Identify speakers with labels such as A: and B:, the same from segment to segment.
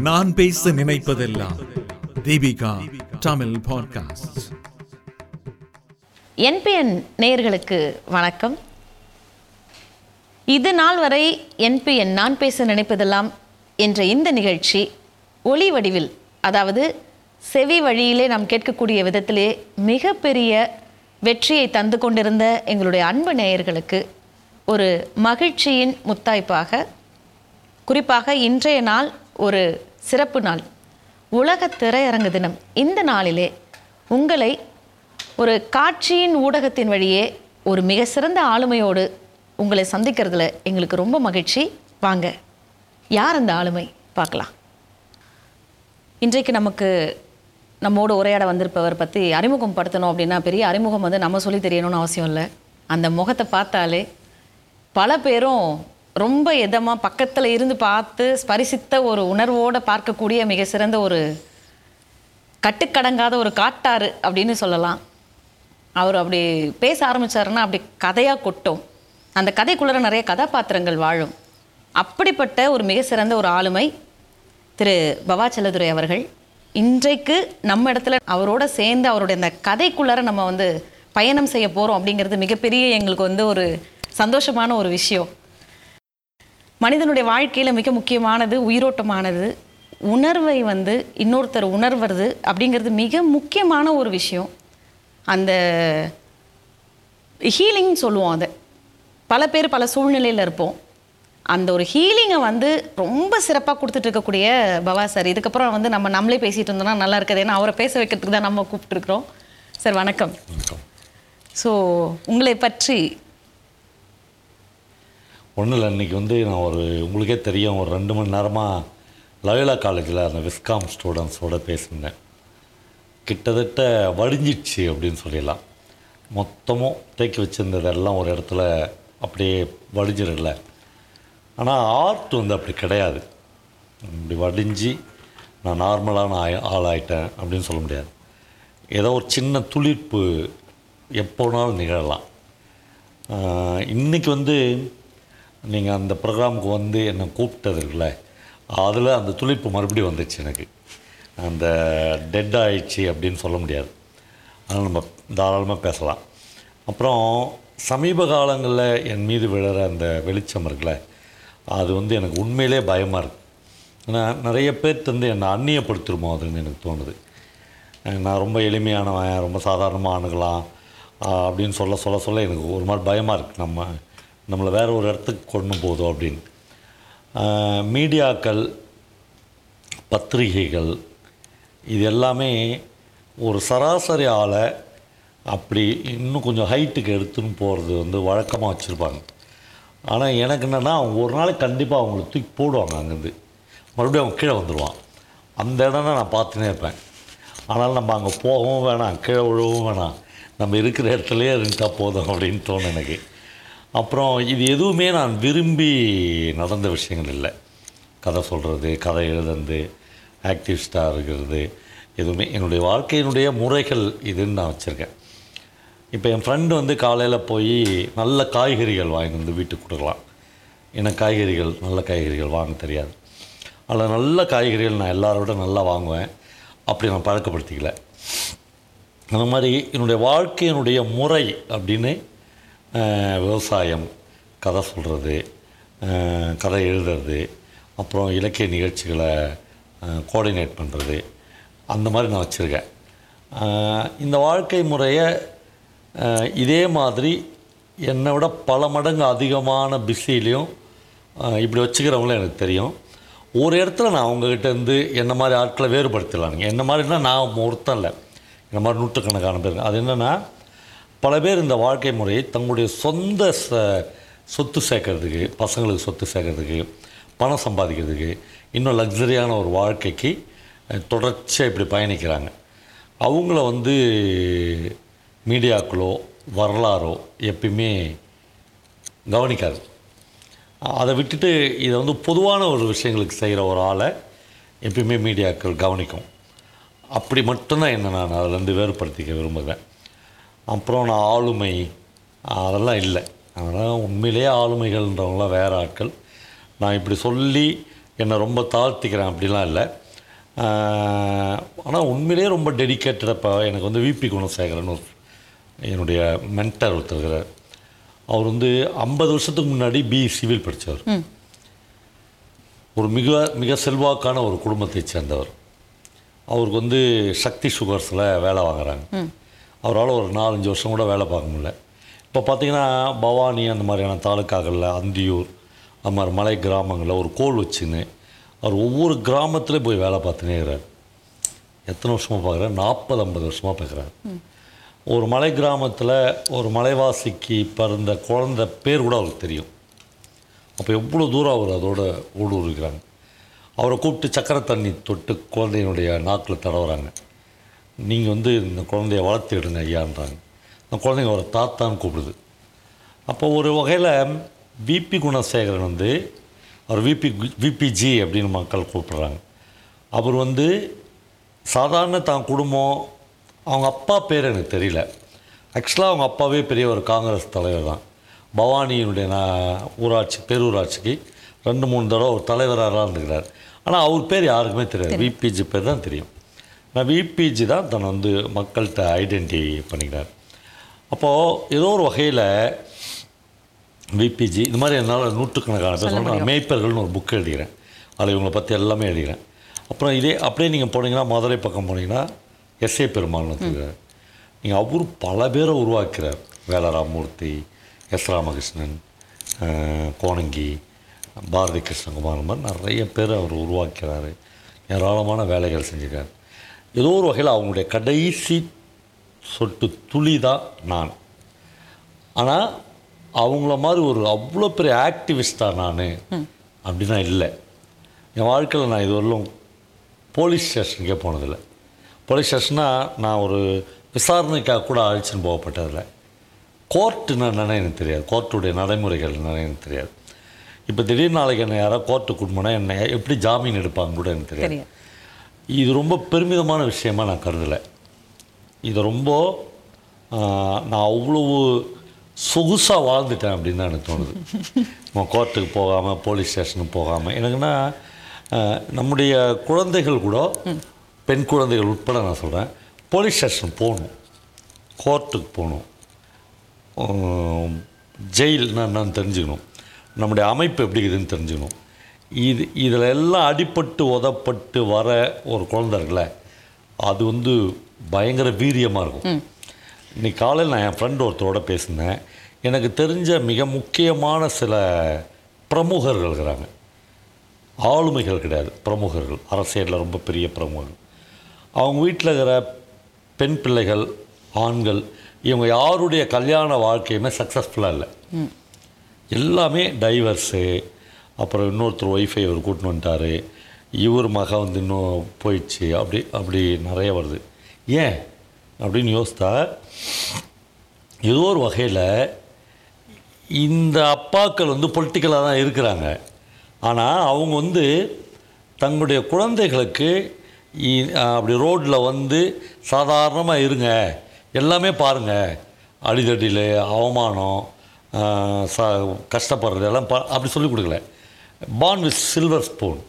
A: நான் பேச நினைப்பதெல்லாம். தீபிகா தமிழ் பாட்காஸ்ட்
B: என்பிஎன் நேயர்களுக்கு வணக்கம். இது நாள் வரை என்பிஎன் நான் பேச நினைப்பதெல்லாம் என்ற இந்த நிகழ்ச்சி ஒளி வடிவில் அதாவது செவி வழியிலே நாம் கேட்கக்கூடிய விதத்திலே மிகப்பெரிய வெற்றியை தந்து கொண்டிருந்த எங்களுடைய அன்பு நேயர்களுக்கு ஒரு மகிழ்ச்சியின் முத்தாய்ப்பாக குறிப்பாக இன்றைய நாள் ஒரு சிறப்பு நாள். உலக திரையரங்கு தினம் இந்த நாளிலே உங்களை ஒரு காட்சியின் ஊடகத்தின் வழியே ஒரு மிக சிறந்த ஆளுமையோடு உங்களை சந்திக்கிறதுல எங்களுக்கு ரொம்ப மகிழ்ச்சி. வாங்க யார் அந்த ஆளுமை? பார்க்கலாம். இன்றைக்கு நமக்கு நம்மோடு உரையாட வந்திருப்பவர் பற்றி அறிமுகம் படுத்தணும் அப்படின்னா பெரிய அறிமுகம் வந்து நம்ம சொல்லி தெரியணும்னு அவசியம் இல்லை. அந்த முகத்தை பார்த்தாலே பல பேரும் ரொம்ப இதமாக பக்கத்தில் இருந்து பார்த்து ஸ்பரிசித்த ஒரு உணர்வோடு பார்க்கக்கூடிய மிக சிறந்த ஒரு கட்டுக்கடங்காத ஒரு காட்டாறு அப்படின்னு சொல்லலாம். அவர் அப்படி பேச ஆரம்பிச்சாருன்னா அப்படி கதையாக கொட்டும். அந்த கதைக்குள்ளே நிறைய கதாபாத்திரங்கள் வாழும். அப்படிப்பட்ட ஒரு மிக சிறந்த ஒரு ஆளுமை திரு பவாச்சலதுரை அவர்கள். இன்றைக்கு நம்ம இடத்துல அவரோட சேர்ந்து அவருடைய அந்த கதைக்குள்ளார நம்ம வந்து பயணம் செய்ய போகிறோம் அப்படிங்கிறது மிகப்பெரிய எங்களுக்கு வந்து ஒரு சந்தோஷமான ஒரு விஷயம். மனிதனுடைய வாழ்க்கையில் மிக முக்கியமானது உயிரோட்டமானது. உணர்வை வந்து இன்னொருத்தர் உணர்வது அப்படிங்கிறது மிக முக்கியமான ஒரு விஷயம். அந்த ஹீலிங் சொல்லுவோம் அதை. பல பேர் பல சூழ்நிலையில் இருப்போம். அந்த ஒரு ஹீலிங்கை வந்து ரொம்ப சிறப்பாக கொடுத்துட்டு இருக்கக்கூடிய பவா சார். இதுக்கப்புறம் வந்து நம்ம நம்மளே பேசிகிட்டு இருந்தோம்னா நல்லா இருக்காது. ஏன்னா அவரை பேச வைக்கிறதுக்கு தான் நம்ம கூப்பிட்டுருக்குறோம் சார் வணக்கம். ஸோ உங்களை பற்றி
C: ஒன்றும் இல்லை இன்றைக்கி வந்து நான் ஒரு உங்களுக்கே தெரியும் ஒரு ரெண்டு மணி நேரமாக லயோலா காலேஜில் அந்த விஸ்காம் ஸ்டூடெண்ட்ஸோடு பேசியிருந்தேன். கிட்டத்தட்ட வடிஞ்சிடுச்சு அப்படின்னு சொல்லிடலாம். மொத்தமும் தேக்கி வச்சுருந்ததெல்லாம் ஒரு இடத்துல அப்படியே வடிஞ்சிடல. ஆனால் ஆர்ட் வந்து அப்படி கிடையாது. இப்படி வடிஞ்சு நான் நார்மலான ஆய ஆளாயிட்டேன் அப்படின்னு சொல்ல முடியாது. ஏதோ ஒரு சின்ன துளிர்ப்பு எப்போனாலும் நிகழலாம். இன்றைக்கி வந்து நீங்கள் அந்த ப்ரோக்ராமுக்கு வந்து என்னை கூப்பிட்டது இருக்குல்ல அதில் அந்த துளிப்பு மறுபடியும் வந்துச்சு எனக்கு. அந்த டெட் ஆயிடுச்சு அப்படின்னு சொல்ல முடியாது. அதனால் நம்ம தாராளமாக பேசலாம். அப்புறம் சமீப காலங்களில் என் மீது விழுற அந்த வெளிச்சம் இருக்குல்ல அது வந்து எனக்கு உண்மையிலே பயமாக இருக்குது ஏன்னா நிறைய பேர்த்து வந்து என்னை அந்நியப்படுத்திடுமோ அதுன்னு எனக்கு தோணுது. நான் ரொம்ப எளிமையானவன் ரொம்ப சாதாரணமாக அணுகலாம் அப்படின்னு சொல்ல சொல்ல சொல்ல எனக்கு ஒரு மாதிரி பயமாக இருக்குது நம்ம நம்மளை வேறு ஒரு இடத்துக்கு கொண்டு போதும் அப்படின்னு. மீடியாக்கள் பத்திரிகைகள் இது எல்லாமே ஒரு சராசரி ஆளை அப்படி இன்னும் கொஞ்சம் ஹைட்டுக்கு எடுத்துன்னு போகிறது வந்து வழக்கமாக வச்சுருப்பாங்க. ஆனால் எனக்கு என்னென்னா அவங்க ஒரு நாளைக்கு கண்டிப்பாக அவங்கள தூக்கி போடுவாங்க அங்கேருந்து. மறுபடியும் அவங்க கீழே வந்துடுவான் அந்த இடம்னா நான் பார்த்துனே இருப்பேன். ஆனால் நம்ம அங்கே போகவும் வேணாம் கீழே விழவும் வேணாம். நம்ம இருக்கிற இடத்துலையே இருந்துட்டா போதும் அப்படின்னு தோணும் எனக்கு. அப்புறம் இது எதுவுமே நான் விரும்பி நடந்த விஷயங்கள் இல்லை. கதை சொல்கிறது கதை எழுதுறது ஆக்டிவிஸ்டாக இருக்கிறது எதுவுமே. என்னுடைய வாழ்க்கையினுடைய முறைகள் இதுன்னு நான் வச்சுருக்கேன். இப்போ என் ஃப்ரெண்டு வந்து காலையில் போய் நல்ல காய்கறிகள் வாங்கி வந்து வீட்டுக்கு கொடுக்கலாம். ஏன்னா காய்கறிகள்? நல்ல காய்கறிகள் வாங்க தெரியாது. அதில் நல்ல காய்கறிகள் நான் எல்லாரோட நல்லா வாங்குவேன். அப்படி நான் பழக்கப்படுத்திக்கல. அந்த மாதிரி என்னுடைய வாழ்க்கையினுடைய முறை அப்படின்னு விவசாயம் கதை சொல்கிறது கதை எழுதுறது அப்புறம் இலக்கிய நிகழ்ச்சிகளை கோஆர்டினேட் பண்ணுறது அந்த மாதிரி நான் வச்சுருக்கேன். இந்த வாழ்க்கை முறையை இதே மாதிரி என்னை விட பல மடங்கு அதிகமான பிஸிலையும் இப்படி வச்சுக்கிறவங்களும் எனக்கு தெரியும். ஒரு இடத்துல நான் அவங்கக்கிட்ட இருந்து என்ன மாதிரி ஆட்களை வேறுபடுத்தலானுங்க என்ன மாதிரினா நான் ஒருத்தன் இல்லை. இந்த மாதிரி நூற்றுக்கணக்கான பேர். அது என்னென்னா பல பேர் இந்த வாழ்க்கை முறையை தங்களுடைய சொந்த ச சொத்து சேர்க்கறதுக்கு பசங்களுக்கு சொத்து சேர்க்கறதுக்கு பணம் சம்பாதிக்கிறதுக்கு இன்னும் லக்ஸரியான ஒரு வாழ்க்கைக்கு தொடர்ச்சியாக இப்படி பயணிக்கிறாங்க. அவங்கள வந்து மீடியாக்களோ வரலாறோ எப்பயுமே கவனிக்காது. அதை விட்டுட்டு இதை வந்து பொதுவான ஒரு விஷயங்களுக்கு செய்கிற ஒரு ஆளை எப்பயுமே மீடியாக்கள் கவனிக்கும். அப்படி மட்டும்தான் என்ன நான் அதிலேருந்து வேறுபடுத்திக்க விரும்புகிறேன். அப்புறம் நான் ஆளுமை. அதெல்லாம் இல்லை. அதனால் உண்மையிலேயே ஆளுமைகள்ன்றவங்களாம் வேறு ஆட்கள். நான் இப்படி சொல்லி என்னை ரொம்ப தாழ்த்திக்கிறேன் அப்படிலாம் இல்லை. ஆனால் உண்மையிலேயே ரொம்ப டெடிக்கேட்டடாக இப்போ எனக்கு வந்து விபி குணசேகரன் ஒரு என்னுடைய மென்டர் ஒருத்தர் இருக்கிறார். அவர் வந்து ஐம்பது வருஷத்துக்கு முன்னாடி பி சிவில் படித்தவர் ஒரு மிக மிக செல்வாக்கான ஒரு குடும்பத்தை சேர்ந்தவர். அவருக்கு வந்து சக்தி சுகர்ஸில் வேலை வாங்குறாங்க. அவரால் ஒரு நாலஞ்சு வருஷம் கூட வேலை பார்க்க முடியல. இப்போ பார்த்தீங்கன்னா பவானி அந்த மாதிரியான தாலுக்காக்களில் அந்தியூர் அந்த மாதிரி மலை கிராமங்களில் ஒரு கோல் வச்சுன்னு அவர் ஒவ்வொரு கிராமத்துலேயும் போய் வேலை பார்த்துனே இருக்கிறார். எத்தனை வருஷமாக பார்க்குறாரு? நாற்பது ஐம்பது வருஷமாக பார்க்குறாரு. ஒரு மலை கிராமத்தில் ஒரு மலைவாசிக்கு பிறந்த குழந்தை பேர் கூட அவருக்கு தெரியும். அப்போ எவ்வளோ தூரம் அவர் அதோட ஊடுருவிக்கிறாங்க அவரை கூப்பிட்டு சக்கரை தண்ணி தொட்டு குழந்தையினுடைய நாக்கில் தடவுறாங்க. நீங்கள் வந்து இந்த குழந்தைய வளர்த்துடுங்க ஐயான்றாங்க அந்த குழந்தைங்க அவரை தாத்தான்னு கூப்பிடுது. அப்போ ஒரு வகையில் விபி குணசேகரன் வந்து அவர் விபி விபிஜி அப்படின்னு மக்கள் கூப்பிடுறாங்க. அவர் வந்து சாதாரண தான் குடும்பம் அவங்க அப்பா பேர் எனக்கு தெரியல. ஆக்சுவலாக அவங்க அப்பாவே பெரிய ஒரு காங்கிரஸ் தலைவர் தான். பவானியினுடைய நான் ஊராட்சி பேரூராட்சிக்கு ரெண்டு மூணு தடவை ஒரு தலைவராக இருந்துக்கிறார் ஆனால் அவர் பேர் யாருக்குமே தெரியாது. விபிஜி பேர் தான் தெரியும். நான் விபிஜி தான் தன்னை வந்து மக்கள்கிட்ட ஐடென்டி பண்ணிக்கிறார் அப்போது ஏதோ ஒரு வகையில் விபிஜி இது மாதிரி என்னால் நூற்றுக்கணக்கான பேர் சொல்கிறேன் மேய்ப்பர்கள்னு ஒரு புக் எழுதிக்கிறேன். அதில் இவங்களை பற்றி எல்லாமே எழுதிக்கிறேன். அப்புறம் இதே அப்படியே நீங்கள் போனீங்கன்னா மதுரை பக்கம் போனீங்கன்னா எஸ்ஏ பெருமாள்னு வச்சுருக்காரு நீங்கள் அவரு பல பேரை உருவாக்கிறார். வேலராமூர்த்தி எஸ் ராமகிருஷ்ணன் கோணங்கி பாரதி கிருஷ்ணகுமார் மாதிரி நிறைய பேர் அவர் உருவாக்கிறாரு. ஏராளமான வேலைகள் செஞ்சுருக்காரு. ஏதோ ஒரு வகையில் அவங்களுடைய கடைசி சொட்டு துளி தான் நான். ஆனால் அவங்கள மாதிரி ஒரு அவ்வளோ பெரிய ஆக்டிவிஸ்டாக நான் அப்படின்னா இல்லை. என் வாழ்க்கையில் நான் இதுவரையிலும் போலீஸ் ஸ்டேஷனுக்கே போனதில்லை. போலீஸ் ஸ்டேஷனாக நான் ஒரு விசாரணைக்காக கூட அழைச்சின்னு போகப்பட்டதில்லை. கோர்ட்டுன்னா என்னன்னு எனக்கு தெரியாது. கோர்ட்டுடைய நடைமுறைகள் என்னன்னு எனக்கு தெரியாது. இப்போ திடீர்னு நாளைக்கு என்னை யாராவது கோர்ட்டுக்கு கூட்டு போனால் என்னை எப்படி ஜாமீன் எடுப்பாங்க கூட எனக்கு தெரியாது. இது ரொம்ப பெருமிதமான விஷயமா நான் கருதலை. இது ரொம்ப நான் அவ்வளவு சொகுசாக வாழ்ந்துட்டேன் அப்படின்னு தான் எனக்கு தோணுது. நம்ம கோர்ட்டுக்கு போகாமல் போலீஸ் ஸ்டேஷனுக்கு போகாமல் எனக்குன்னா நம்முடைய குழந்தைகள் கூட பெண் குழந்தைகள் உட்பட நான் சொல்கிறேன் போலீஸ் ஸ்டேஷன் போகணும். கோர்ட்டுக்கு போகணும். ஜெயில் ஜெயில்னா என்னன்னு தெரிஞ்சுக்கணும். நம்முடைய அமைப்பு எப்படி இருக்குதுன்னு தெரிஞ்சுக்கணும். இது இதில் எல்லாம் அடிபட்டு உதப்பட்டு வர ஒரு குழந்தை இருக்குல்ல அது வந்து பயங்கர வீரியமாக இருக்கும். இன்னைக்கு காலையில் நான் என் ஃப்ரெண்ட் ஒருத்தரோட பேசினேன். எனக்கு தெரிஞ்ச மிக முக்கியமான சில பிரமுகர்கள் இருக்கிறாங்க. ஆளுமைகள் கிடையாது பிரமுகர்கள். அரசியலில் ரொம்ப பெரிய பிரமுகர்கள். அவங்க வீட்டில் இருக்கிற பெண் பிள்ளைகள் ஆண்கள் இவங்க யாருடைய கல்யாண வாழ்க்கையுமே சக்ஸஸ்ஃபுல்லாக இல்லை. எல்லாமே டைவர்ஸு அப்புறம் இன்னொருத்தர் ஒய்ஃபை இவர் கூட்டின்னு வந்துட்டார். இவர் மக வந்து இன்னும் போயிடுச்சு. அப்படி அப்படி நிறைய வருது. ஏன்? அப்படின்னு யோசித்தா ஏதோ ஒரு வகையில் இந்த அப்பாக்கள் வந்து பொலிட்டிக்கலாக தான் இருக்கிறாங்க. ஆனால் அவங்க வந்து தங்களுடைய குழந்தைகளுக்கு இ- அப்படி ரோட்டில் வந்து சாதாரணமாக இருங்க. எல்லாமே பாருங்கள் அடிதடியில் அவமானம் ச கஷ்டப்படுறது எல்லாம் பா அப்படி சொல்லிக் கொடுக்கல. பான் வித் சில்வர் ஸ்பூன்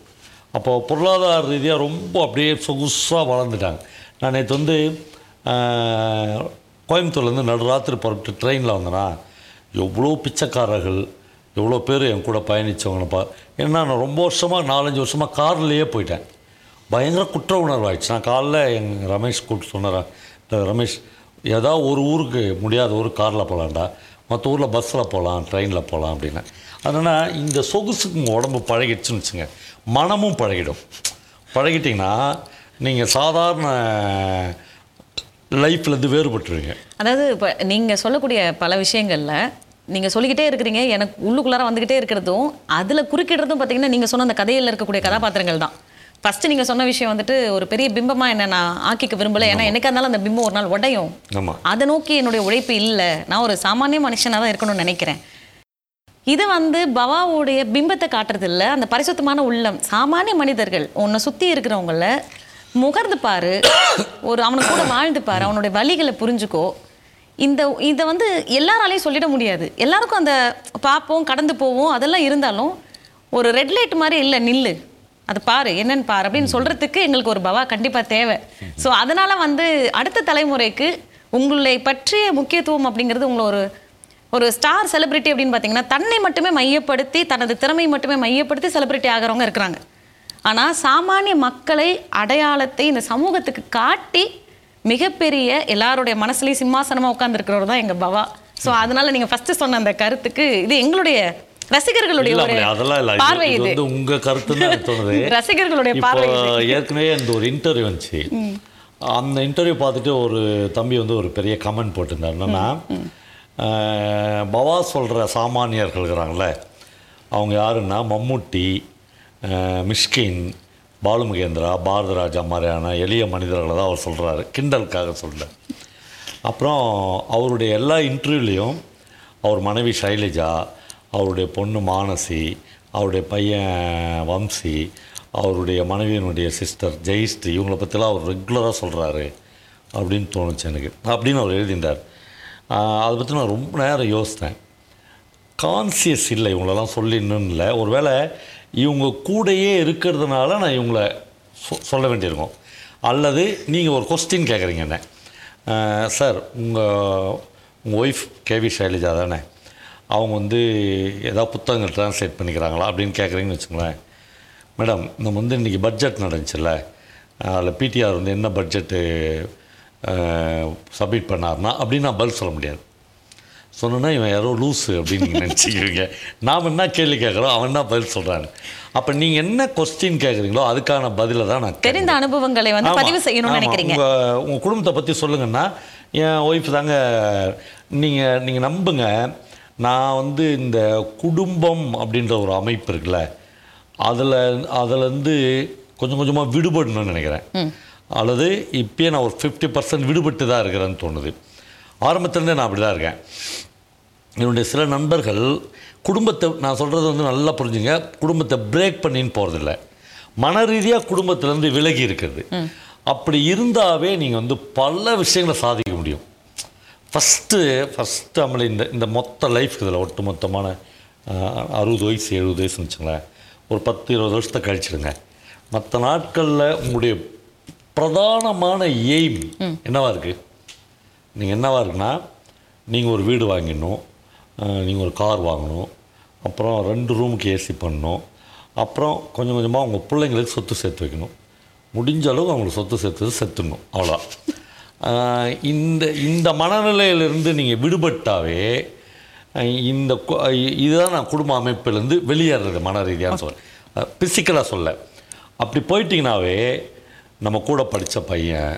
C: அப்போது பொருளாதார ரீதியாக ரொம்ப அப்படியே சொகுசாக வளர்ந்துட்டாங்க. நான் நேற்று வந்து கோயம்புத்தூர்லேருந்து நடுராத்திரி புறப்பட்டு ட்ரெயினில் வந்தேன்னா எவ்வளோ பிச்சைக்காரர்கள் எவ்வளோ பேர் என் கூட பயணித்தவங்கன்னு ஏன்னா நான் ரொம்ப வருஷமாக நாலஞ்சு வருஷமாக கார்லேயே போயிட்டேன். பயங்கர குற்ற உணர்வாயிடுச்சு நான் காலைல எங்கள் ரமேஷ் கூப்பிட்டு சொன்னேன் ரமேஷ் ஏதாவது ஒரு ஊருக்கு முடியாத ஒரு காரில் போகலான்டா மற்ற ஊரில் பஸ்ஸில் போகலாம் ட்ரெயினில் போகலாம் அப்படின்னு அதனால் இந்த சொகுசுக்கு உங்கள் உடம்பு பழகிடுச்சுன்னு வச்சுங்க. மனமும் பழகிடும். பழகிட்டிங்கன்னா நீங்கள் சாதாரண லைஃப்லேருந்து வேறுபட்டுருவீங்க.
B: அதாவது இப்போ நீங்கள் சொல்லக்கூடிய பல விஷயங்கள்ல நீங்கள் சொல்லிக்கிட்டே இருக்கிறீங்க எனக்கு உள்ளுக்குள்ளார வந்துக்கிட்டே இருக்கிறதும் அதில் குறுக்கிடுறதும் பார்த்தீங்கன்னா நீங்கள் சொன்ன அந்த கதையில் இருக்கக்கூடிய கதாபாத்திரங்கள் தான். ஃபர்ஸ்ட் நீங்கள் சொன்ன விஷயம் வந்துட்டு ஒரு பெரிய பிம்பமாக என்ன நான் ஆக்கிக்க விரும்பலை ஏன்னா என்னைக்கா இருந்தாலும் அந்த பிம்பம் ஒரு நாள் உடையும். அதை நோக்கி என்னுடைய உழைப்பு இல்லை. நான் ஒரு சாமானிய மனுஷனாக தான் இருக்கணும்னு நினைக்கிறேன். இது வந்து பவாவுடைய பிம்பத்தை காட்டுறது அந்த பரிசுத்தமான உள்ளம். சாமானிய மனிதர்கள் உன்னை சுற்றி இருக்கிறவங்கள முகர்ந்து பாரு. ஒரு அவனு கூட வாழ்ந்து பாரு. அவனுடைய வழிகளை புரிஞ்சுக்கோ. இந்த இதை வந்து எல்லாராலையும் சொல்லிட முடியாது. எல்லாருக்கும் அந்த பார்ப்போம் கடந்து போவோம் அதெல்லாம் இருந்தாலும் ஒரு ரெட் லைட் மாதிரி இல்லை நில்லு. அது பாரு என்னன்னு பாரு அப்படின்னு சொல்றதுக்கு எங்களுக்கு ஒரு பவா கண்டிப்பா தேவை. ஸோ அதனால வந்து அடுத்த தலைமுறைக்கு உங்களை பற்றிய முக்கியத்துவம் அப்படிங்கிறது உங்களை ஒரு ஒரு ஸ்டார் செலிபிரிட்டி அப்படின்னு பார்த்தீங்கன்னா தன்னை மட்டுமே மையப்படுத்தி தனது திறமை மட்டுமே மையப்படுத்தி செலிபிரிட்டி ஆகிறவங்க இருக்கிறாங்க. ஆனால் சாமானிய மக்களை அடையாளத்தை இந்த சமூகத்துக்கு காட்டி மிகப்பெரிய எல்லாருடைய மனசுலயும் சிம்மாசனமாக உட்காந்துருக்கிறவர் தான் எங்க பவா. ஸோ அதனால நீங்க ஃபர்ஸ்ட் சொன்ன அந்த கருத்துக்கு இது எங்களுடைய ரசிகர்களுடைய
C: அதெல்லாம் இல்ல. இது-
B: பார்வை
C: இது வந்து உங்க கருத்து தான் எனக்கு தோணுது.
B: ரசிகர்களுடைய பார்வை.
C: ஏற்கனவே அந்த ஒரு இன்டர்வியூ வந்துச்சு. அந்த இன்டர்வியூ பார்த்துட்டு ஒரு தம்பி வந்து ஒரு பெரிய கமெண்ட் போட்டிருந்தார். என்னன்னா பவா சொல்கிற சாமானியர்கள் இருக்கிறாங்கல்ல அவங்க யாருன்னா மம்முட்டி மிஷ்கின் மிஷ்கின் பாலுமகேந்திரா பாரதராஜா மாதிரியான எளிய மனிதர்களை தான் அவர் சொல்கிறாரு கிண்டலுக்காக சொல்ல. அப்புறம் அவருடைய எல்லா இன்டர்வியூலேயும் அவர் மனைவி சைலஜா அவருடைய பொண்ணு மானசி அவருடைய பையன் வம்சி அவருடைய மனைவியினுடைய சிஸ்டர் ஜெயஸ்ரீ இவங்கள பற்றிலாம் அவர் ரெகுலராக சொல்கிறாரு அப்படின்னு தோணுச்சு எனக்கு. அப்படின்னு அவர் எழுதியிருந்தார். அதை பற்றி நான் ரொம்ப நேரம் யோசித்தேன். கான்சியஸ் இல்லை இவங்களெல்லாம் சொல்லிடணும்னு இல்லை. ஒருவேளை இவங்க கூடயே இருக்கிறதுனால நான் இவங்கள சொ- சொல்ல வேண்டியிருக்கும். அல்லது நீங்கள் ஒரு கொஸ்டின் கேட்குறீங்க என்ன? சார் உங்கள் உங்கள் ஒய்ஃப் கேவி சைலஜா தானே? அவங்க வந்து ஏதாவது புத்தகங்கள் ட்ரான்ஸ்லேட் பண்ணிக்கிறாங்களா அப்படின்னு கேட்குறீங்கன்னு வச்சுங்களேன் மேடம் நம்ம வந்து இன்றைக்கி பட்ஜெட் நடந்துச்சுல்ல. அதில் பிடிஆர் வந்து என்ன பட்ஜெட்டு சப்மிட் பண்ணார்னா அப்படின்னு நான் பதில் சொல்ல முடியாது. சொன்னா இவன் யாரோ லூஸு அப்படின்னு நீங்கள் நினச்சிக்கிறீங்க. நாம் என்ன கேள்வி கேட்குறோம் அவன் என்ன பதில் சொல்கிறாங்க அப்போ நீங்கள் என்ன கொஸ்டின் கேட்குறீங்களோ அதுக்கான பதிலை தான் நான்
B: தெரிந்த அனுபவங்களை வந்து பதிவு செய்யணும்னு. நினைக்கிறீங்க.
C: உங்க உங்க குடும்பத்தை பற்றி சொல்லுங்கன்னா என் ஒய்ஃப் தாங்க நீங்கள் நீங்கள் நம்புங்க. நான் வந்து இந்த குடும்பம் அப்படின்ற ஒரு அமைப்பு இருக்குல்ல அதில் அதுலேருந்து கொஞ்சம் கொஞ்சமாக விடுபடணும்னு நினைக்கிறேன். அல்லது இப்பயே நான் ஒரு ஃபிஃப்டி பர்சன்ட் விடுபட்டு தான் இருக்கிறேன்னு தோணுது. ஆரம்பத்துலேருந்தே நான் அப்படி தான் இருக்கேன். என்னுடைய சில நண்பர்கள் குடும்பத்தை நான் சொல்கிறது வந்து நல்லா புரிஞ்சுங்க குடும்பத்தை பிரேக் பண்ணின்னு போகிறதில்ல மன ரீதியாக குடும்பத்திலேருந்து விலகி இருக்கிறது. அப்படி இருந்தாவே நீங்கள் வந்து பல விஷயங்களை சாதிக்க முடியும். ஃபஸ்ட்டு ஃபஸ்ட்டு நம்மளை இந்த இந்த மொத்த லைஃப் இதில் ஒட்டு மொத்தமான அறுபது வயசு எழுபது வயசுன்னு வச்சுங்களேன். ஒரு பத்து இருபது வருஷத்தை கழிச்சிடுங்க. மற்ற நாட்களில் உங்களுடைய பிரதானமான எய்ம் என்னவா இருக்குது நீங்கள் என்னவா இருக்குன்னா நீங்கள் ஒரு வீடு வாங்கிடணும் நீங்கள் ஒரு கார் வாங்கணும் அப்புறம் ரெண்டு ரூமுக்கு ஏசி பண்ணணும் அப்புறம் கொஞ்சம் கொஞ்சமாக உங்கள் பிள்ளைங்களுக்கு சொத்து சேர்த்து வைக்கணும். முடிஞ்ச அளவுக்கு அவங்களுக்கு சொத்து சேர்த்து செத்துடணும் அவ்வளோ இந்த இந்த மனநிலையிலிருந்து நீங்கள் விடுபட்டாவே இந்த இதுதான் நான் குடும்ப அமைப்பிலேருந்து வெளியேறது மன ரீதியாக சொல்ல ஃபிசிக்கலாக சொல்ல. அப்படி போயிட்டீங்கனாவே நம்ம கூட படித்த பையன்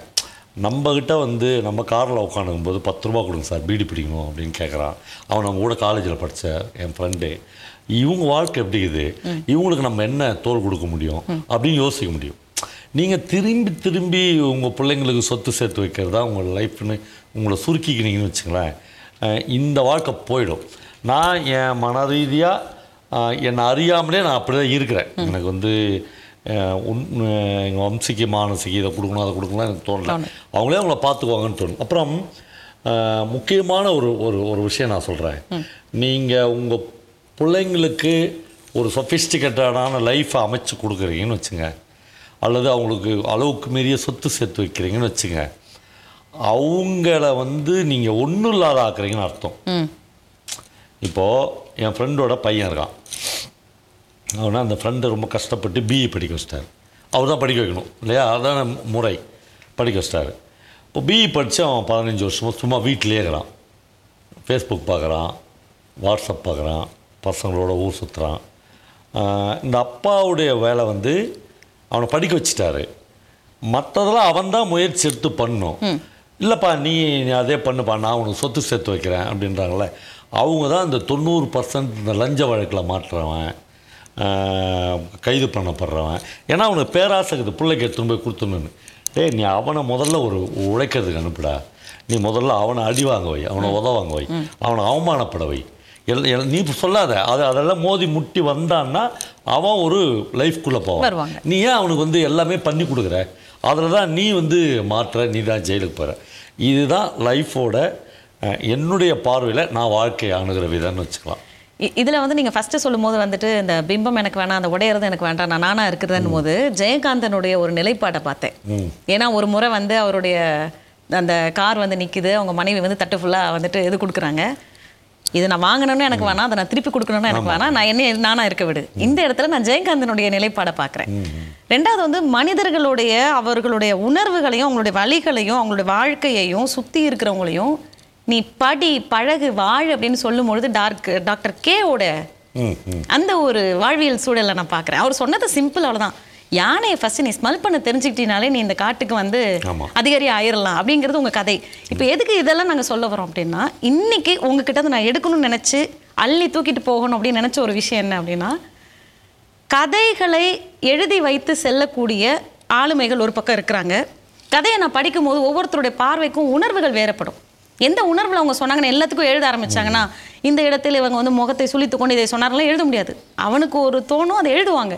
C: நம்மக்கிட்ட வந்து நம்ம காரில் உட்காந்துக்கும்போது பத்து ரூபா கொடுங்க சார் பீடி பிடிக்கணும் அப்படின்னு கேட்குறான் அவன் நம்ம கூட காலேஜில் படித்த என் ஃப்ரெண்டு இவங்க வாழ்க்கை எப்படி இருக்குது? இவங்களுக்கு நம்ம என்ன தோல் கொடுக்க முடியும்? அப்படின்னு யோசிக்க முடியும். நீங்கள் திரும்பி திரும்பி உங்கள் பிள்ளைங்களுக்கு சொத்து சேர்த்து வைக்கிறதா உங்கள் லைஃப்னு உங்களை சுருக்கிக்கினீங்கன்னு வச்சுங்களேன் இந்த வாழ்க்கை போயிடும். நான் என் மன ரீதியாக என்னை அறியாமலே நான் அப்படி தான் இருக்கிறேன். எனக்கு வந்து எங்கள் வம்சிக்கு மானசிக்கு இதை கொடுக்கணும் அதை கொடுக்கணும் எனக்கு தோணல. அவங்களே அவங்கள பார்த்துக்குவாங்கன்னு தோணும். அப்புறம் முக்கியமான ஒரு ஒரு ஒரு விஷயம் நான் சொல்கிறேன் நீங்கள் உங்கள் பிள்ளைங்களுக்கு ஒரு சொஃபிஸ்டிகேட்டடான லைஃப்பை அமைச்சு கொடுக்குறீங்கன்னு வச்சுங்க. அல்லது அவங்களுக்கு அளவுக்கு மீறிய சொத்து சேர்த்து வைக்கிறீங்கன்னு வச்சுங்க. அவங்கள வந்து நீங்கள் ஒன்றும் இல்லாத ஆக்குறீங்கன்னு அர்த்தம். இப்போது என் ஃப்ரெண்டோட பையன் இருக்கான். அவனை அந்த ஃப்ரெண்டு ரொம்ப கஷ்டப்பட்டு பிஇ படிக்க வச்சிட்டார். அவர் தான் படிக்க வைக்கணும் இல்லையா? அதான முறை. படிக்க வச்சிட்டாரு. இப்போ பிஇ படித்து அவன் பதினஞ்சு வருஷமாக சும்மா வீட்டிலே இருக்கிறான். ஃபேஸ்புக் பார்க்குறான் வாட்ஸ்அப் பார்க்குறான் பசங்களோட ஊர் சுற்றுறான் இந்த அப்பாவுடைய வேலை வந்து அவனை படிக்க வச்சிட்டாரு. மற்றதெல்லாம் அவன் தான் முயற்சி எடுத்து பண்ணும். இல்லைப்பா நீ நீ அதே பண்ணுப்பா நான் உனக்கு சொத்து சேர்த்து வைக்கிறேன் அப்படின்றாங்களே அவங்க தான் இந்த தொண்ணூறு பர்சன்ட் இந்த லஞ்ச வழக்கில் மாட்டுறவன். கைது பண்ணப்படுறவன். ஏன்னா அவனுக்கு பேராசை இருக்குது பிள்ளைக்கு எடுத்துன்னு போய் கொடுத்துணுன்னு டேய் நீ அவனை முதல்ல ஒரு உழைக்கிறதுக்கு அனுப்புடா. நீ முதல்ல அவனை அடி வாங்க வை அவனை உத வாங்க வை அவனை அவமானப்பட வை. எல் நீ இப்ப சொல்லாத அது அதெல்லாம் மோதி முட்டி வந்தான்னா அவன் ஒரு லைஃப்குள்ளே போவான். நீ ஏன் அவனுக்கு வந்து எல்லாமே பண்ணி கொடுக்குற? அதில் தான் நீ வந்து மாற்ற நீ தான் ஜெயிலுக்கு போகிற இதுதான் லைஃபோட என்னுடைய பார்வையில் நான் வாழ்க்கையை அணுகிற விதம்னு வச்சுக்கலாம்.
B: இதுல வந்து நீங்க ஃபர்ஸ்ட் சொல்லும்போது வந்துட்டு இந்த பிம்பம் எனக்கு வேணாம் அந்த உடையறது எனக்கு வேண்டாம் நான் நானா இருக்கிறதுன்னு போது ஜெயகாந்தனுடைய ஒரு நிலைப்பாடை பார்த்தேன். ஏன்னா ஒரு முறை வந்து அவருடைய அந்த கார் வந்து நிக்குது அவங்க மனைவி வந்து தட்டு ஃபுல்லா வந்துட்டு இது கொடுக்குறாங்க. இது நான் வாங்கணும்னு எனக்கு வேணாம் அதை நான் திருப்பி கொடுக்கணும்னு எனக்கு வேணாம் நான் என்ன நானா இருக்க விடு. இந்த இடத்துல நான் ஜெயகாந்தனுடைய நிலைப்பாடை பார்க்குறேன். ரெண்டாவது வந்து மனிதர்களுடைய அவர்களுடைய உணர்வுகளையும் அவங்களுடைய வழிகளையும் அவங்களுடைய வாழ்க்கையையும் சுத்தி இருக்கிறவங்களையும் நீ படி பழகு வாழ் அப்படின்னு சொல்லும் பொழுது டார்க் டாக்டர் கேவோட அந்த ஒரு வாழ்வியல் சூழலை நான் பார்க்குறேன். அவர் சொன்னது சிம்பிள் அவ்வளோதான் யானையை ஃபர்ஸ்ட் நீ ஸ்மெல் பண்ண தெரிஞ்சுக்கிட்டீனாலே நீ இந்த காட்டுக்கு வந்து. அதிகாரி ஆயிரலாம் அப்படிங்கிறது உங்க கதை. இப்போ எதுக்கு இதெல்லாம் நாங்க சொல்ல வரோம் அப்படின்னா இன்னைக்கு உங்ககிட்ட நான் எடுக்கணும்னு நினைச்சு அள்ளி தூக்கிட்டு போகணும் அப்படின்னு நினைச்ச ஒரு விஷயம் என்ன அப்படின்னா கதைகளை எழுதி வைத்து செல்லக்கூடிய ஆளுமைகள் ஒரு பக்கம் இருக்கிறாங்க. கதையை நான் படிக்கும்போது ஒவ்வொருத்தருடைய பார்வைக்கும் உணர்வுகள் வேறுபடும். எந்த உணர்வில் அவங்க சொன்னாங்கன்னு எல்லாத்துக்கும் எழுத ஆரம்பிச்சாங்கன்னா இந்த இடத்துல இவங்க வந்து முகத்தை சுளித்து கொண்டு இதை சொன்னார்கள்லாம் எழுத முடியாது. அவனுக்கு ஒரு தோணும் அதை எழுதுவாங்க.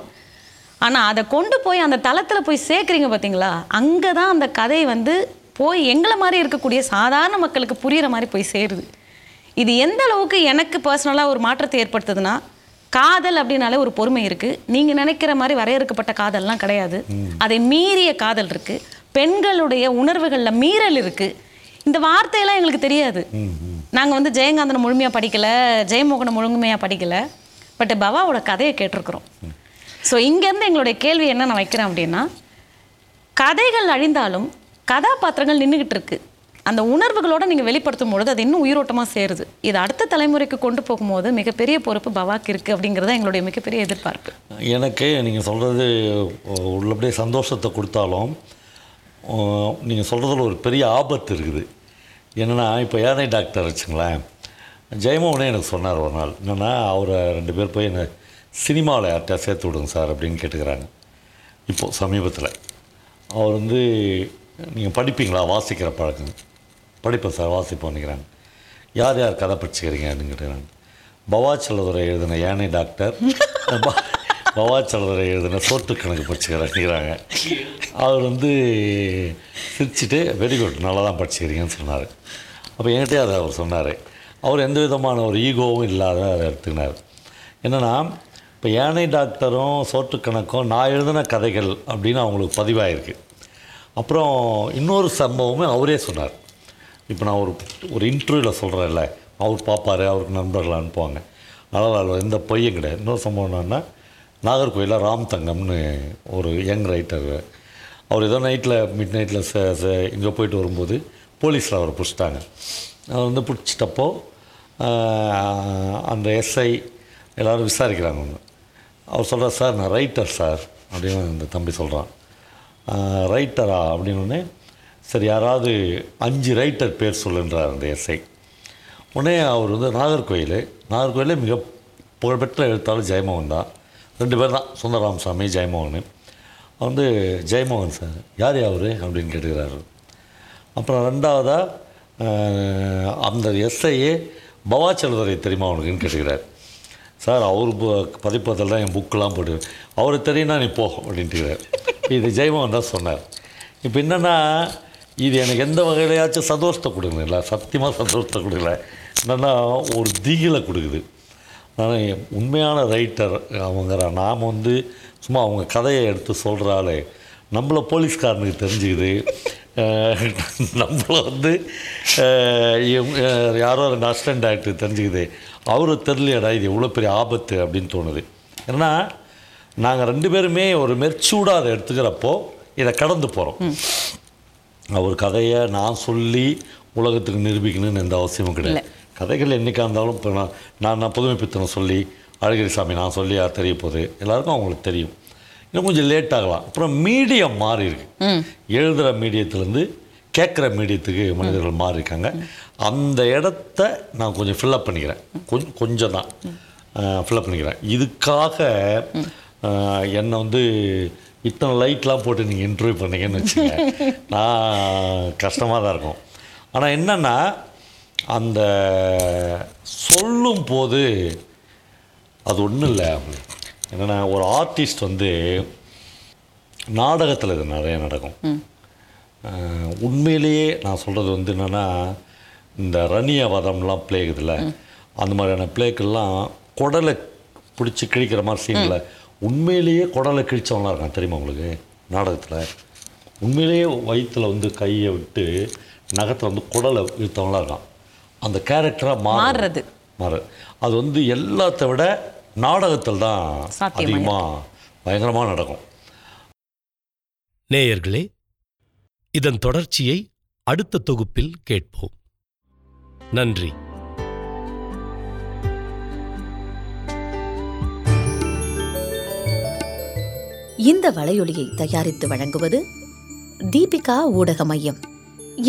B: ஆனால் அதை கொண்டு போய் அந்த தளத்தில் போய் சேர்க்குறீங்க பார்த்தீங்களா அங்கே தான் அந்த கதை வந்து போய் எங்களை மாதிரி இருக்கக்கூடிய சாதாரண மக்களுக்கு புரியிற மாதிரி போய் சேருது. இது எந்த அளவுக்கு எனக்கு பர்சனலாக ஒரு மாற்றத்தை ஏற்படுத்துதுன்னா காதல் அப்படின்னாலே ஒரு பொறுமை இருக்கு. நீங்க நினைக்கிற மாதிரி வரையறுக்கப்பட்ட காதல்லாம் கிடையாது. அதை மீறிய காதல் இருக்கு. பெண்களுடைய உணர்வுகள்ல மீறல் இருக்கு. இந்த வார்த்தையெல்லாம் எங்களுக்கு தெரியாது. நாங்க வந்து ஜெயகாந்தனை முழுமையா படிக்கல ஜெயமோகனை முழுமையா படிக்கல. பட் பவாவோட கதையை கேட்டிருக்கிறோம். ஸோ இங்கேருந்து எங்களுடைய கேள்வி என்ன நான் வைக்கிறேன் அப்படின்னா கதைகள் அழிந்தாலும் கதாபாத்திரங்கள் நின்றுகிட்டு இருக்கு. அந்த உணர்வுகளோட நீங்கள் வெளிப்படுத்தும் பொழுது அது இன்னும் உயிரோட்டமாக சேருது. இது அடுத்த தலைமுறைக்கு கொண்டு போகும்போது மிகப்பெரிய பொறுப்பு பவாக்கு இருக்குது அப்படிங்கிறது எங்களுடைய மிகப்பெரிய எதிர்பார்ப்பு.
C: எனக்கு நீங்கள் சொல்கிறது உள்ளபடியே சந்தோஷத்தை கொடுத்தாலும் நீங்கள் சொல்கிறதுல ஒரு பெரிய ஆபத்து இருக்குது. என்னென்னா இப்போ யானை டாக்டர் வச்சுங்களேன். ஜெயமோகனே எனக்கு சொன்னார் ஒரு நாள். என்னென்னா அவரை ரெண்டு பேர் போய் என்னை சினிமாவில் யார்கிட்ட சேர்த்து விடுங்க சார் அப்படின்னு கேட்டுக்கிறாங்க. இப்போது சமீபத்தில். அவர் வந்து நீங்கள் படிப்பீங்களா? வாசிக்கிற பழக்கம். படிப்பேன் சார் வாசிப்போம் யார் யார் கதை படிச்சுக்கிறீங்க? அப்படின்னு கேட்டுக்கிறாங்க. பவாச்சலதுரை எழுதின யானை டாக்டர் பவாச்சலதுரை எழுதின சோட்டு கணக்கு படிச்சுக்கிறேங்கிறாங்க அவர் வந்து சிரிச்சுட்டு வெரி குட் நல்லா தான் படிச்சுக்கிறீங்கன்னு சொன்னார். அப்போ என்கிட்டயே அதை அவர் சொன்னார். அவர் எந்த விதமான ஒரு ஈகோவும் இல்லாத அதை எடுத்துக்கினார். என்னென்னா இப்போ யானை டாக்டரும் சோட்டு கணக்கும் நான் எழுதின கதைகள் அப்படின்னு அவங்களுக்கு பதிவாயிருக்கு. அப்புறம் இன்னொரு சம்பவமே அவரே சொன்னார். இப்போ நான் ஒரு ஒரு இன்டர்வியூவில் சொல்கிறேன்ல அவர் பார்ப்பார் அவருக்கு நண்பர்கள் அனுப்புவாங்க அதனால் அதில் எந்த பொய்யும் கிடையாது. இன்னொரு சம்பவம் என்னன்னா நாகர்கோயிலில் ராம் தங்கம்னு ஒரு யங் ரைட்டர் அவர் ஏதோ நைட்டில் மிட் நைட்டில் இங்கே போயிட்டு வரும்போது போலீஸில் அவரை பிடிச்சிட்டாங்க. அவர் வந்து பிடிச்சிட்டப்போ அந்த எஸ்ஐ எல்லோரும் விசாரிக்கிறாங்க ஒன்று அவர் சொல்கிறார் சார் நான் ரைட்டர் சார் அப்படின்னு அந்த தம்பி சொல்கிறான் ரைட்டரா அப்படின்னு சரி யாராவது அஞ்சு ரைட்டர் பேர் சொல்லுன்றார் அந்த எஸ்ஐ உடனே அவர் வந்து நாகர்கோயில் நாகர்கோயிலே மிக புகழ்பெற்ற எழுத்தாளர் ஜெயமோகன் தான். ரெண்டு பேர் தான். சுந்தரராமசாமி ஜெயமோகன். வந்து ஜெயமோகன் சார் யார் அவர் அப்படின்னு கேட்டுக்கிறாரு. அப்புறம் ரெண்டாவதாக அந்த எஸ்ஐஏ பவாச்சலதுரை தெரியுமா அவனுக்குன்னு கேட்டுக்கிறார். சார் அவர் பு- பதிப்பதில் தான் என் புக்கெலாம் போட்டு அவர் தெரியும்னா நீ போ அப்படின்ட்டுக்கிறார். இது ஜெயமோகன் தான் சொன்னார். இப்போ என்னென்னா இது எனக்கு எந்த வகையிலையாச்சும் சந்தோஷத்தை கொடுக்கல சத்தியமாக சந்தோஷத்தை கொடுக்கல. என்னென்னா ஒரு திகிலை கொடுக்குது. நான் உண்மையான ரைட்டர் அவங்கிற நாம் வந்து சும்மா அவங்க கதையை எடுத்து சொல்கிறாளே நம்மளை போலீஸ்காரனுக்கு தெரிஞ்சுக்குது. நம்மளை வந்து யாரோ ரெண்டு அசிஸ்டன்ட் டைரக்டர் தெரிஞ்சுக்குது. அவரு தெரியலையடா இது எவ்வளோ பெரிய ஆபத்து அப்படின்னு தோணுது. ஏன்னா நாங்கள் ரெண்டு பேருமே ஒரு மெர்ச்சூடாக அதை எடுத்துக்கிறப்போ இதை கடந்து போகிறோம் அவர் கதையை நான் சொல்லி உலகத்துக்கு நிரூபிக்கணும்னு எந்த அவசியமும் கிடையாது. கதைகள் என்றைக்கா இருந்தாலும் இப்போ நான் நான் நான் புதுமை பித்தனை சொல்லி அழகிரி சாமி நான் சொல்லி தெரிய போகுது? எல்லாருக்கும் அவங்களுக்கு தெரியும். இன்னும் கொஞ்சம் லேட் ஆகலாம். அப்புறம் மீடியம் மாறி இருக்கு. எழுதுகிற மீடியத்துலேருந்து கேட்குற மீடியத்துக்கு மனிதர்கள் மாறி இருக்காங்க. அந்த இடத்த நான் கொஞ்சம் ஃபில்லப் பண்ணிக்கிறேன். கொஞ்சம் கொஞ்சம் தான். ஃபில்லப் பண்ணிக்கிறேன். இதுக்காக என்னை வந்து இத்தனை லைட்லாம் போட்டு நீங்கள் இன்டர்வியூ பண்ணீங்கன்னு வச்சுங்க நான் கஷ்டமாக தான் இருக்கும். ஆனால் என்னென்னா அந்த சொல்லும் போது அது ஒன்றும் இல்லை. என்னென்னா ஒரு ஆர்டிஸ்ட் வந்து நாடகத்தில் இது நிறைய நடக்கும். உண்மையிலேயே நான் சொல்கிறது வந்து என்னென்னா இந்த ரணிய வதம்லாம் ப்ளே இருக்குதுல்ல அந்த மாதிரியான பிளேக்கெல்லாம் குடலை பிடிச்சி கிழிக்கிற மாதிரி சீனில் உண்மையிலேயே குடலை கிழிச்சவன்லாம் இருக்கான் தெரியுமா உங்களுக்கு? நாடகத்தில். உண்மையிலேயே வயித்துல வந்து கையை விட்டு நகத்தில் வந்து குடலை இழுத்தவன்லாம் இருக்கான். அந்த கேரக்டராக
B: மாறுறது.
C: மாறு. அது வந்து எல்லாத்த விட நாடகத்தில் தான் அதிகமாக பயங்கரமாக நடக்கும்.
D: நேயர்களே இதன் தொடர்ச்சியை அடுத்த தொகுப்பில் கேட்போம். நன்றி.
E: இந்த வலையொலியை தயாரித்து வழங்குவது தீபிகா ஊடக மையம்.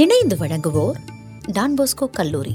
E: இணைந்து வழங்குவோர் டான்போஸ்கோ கல்லூரி.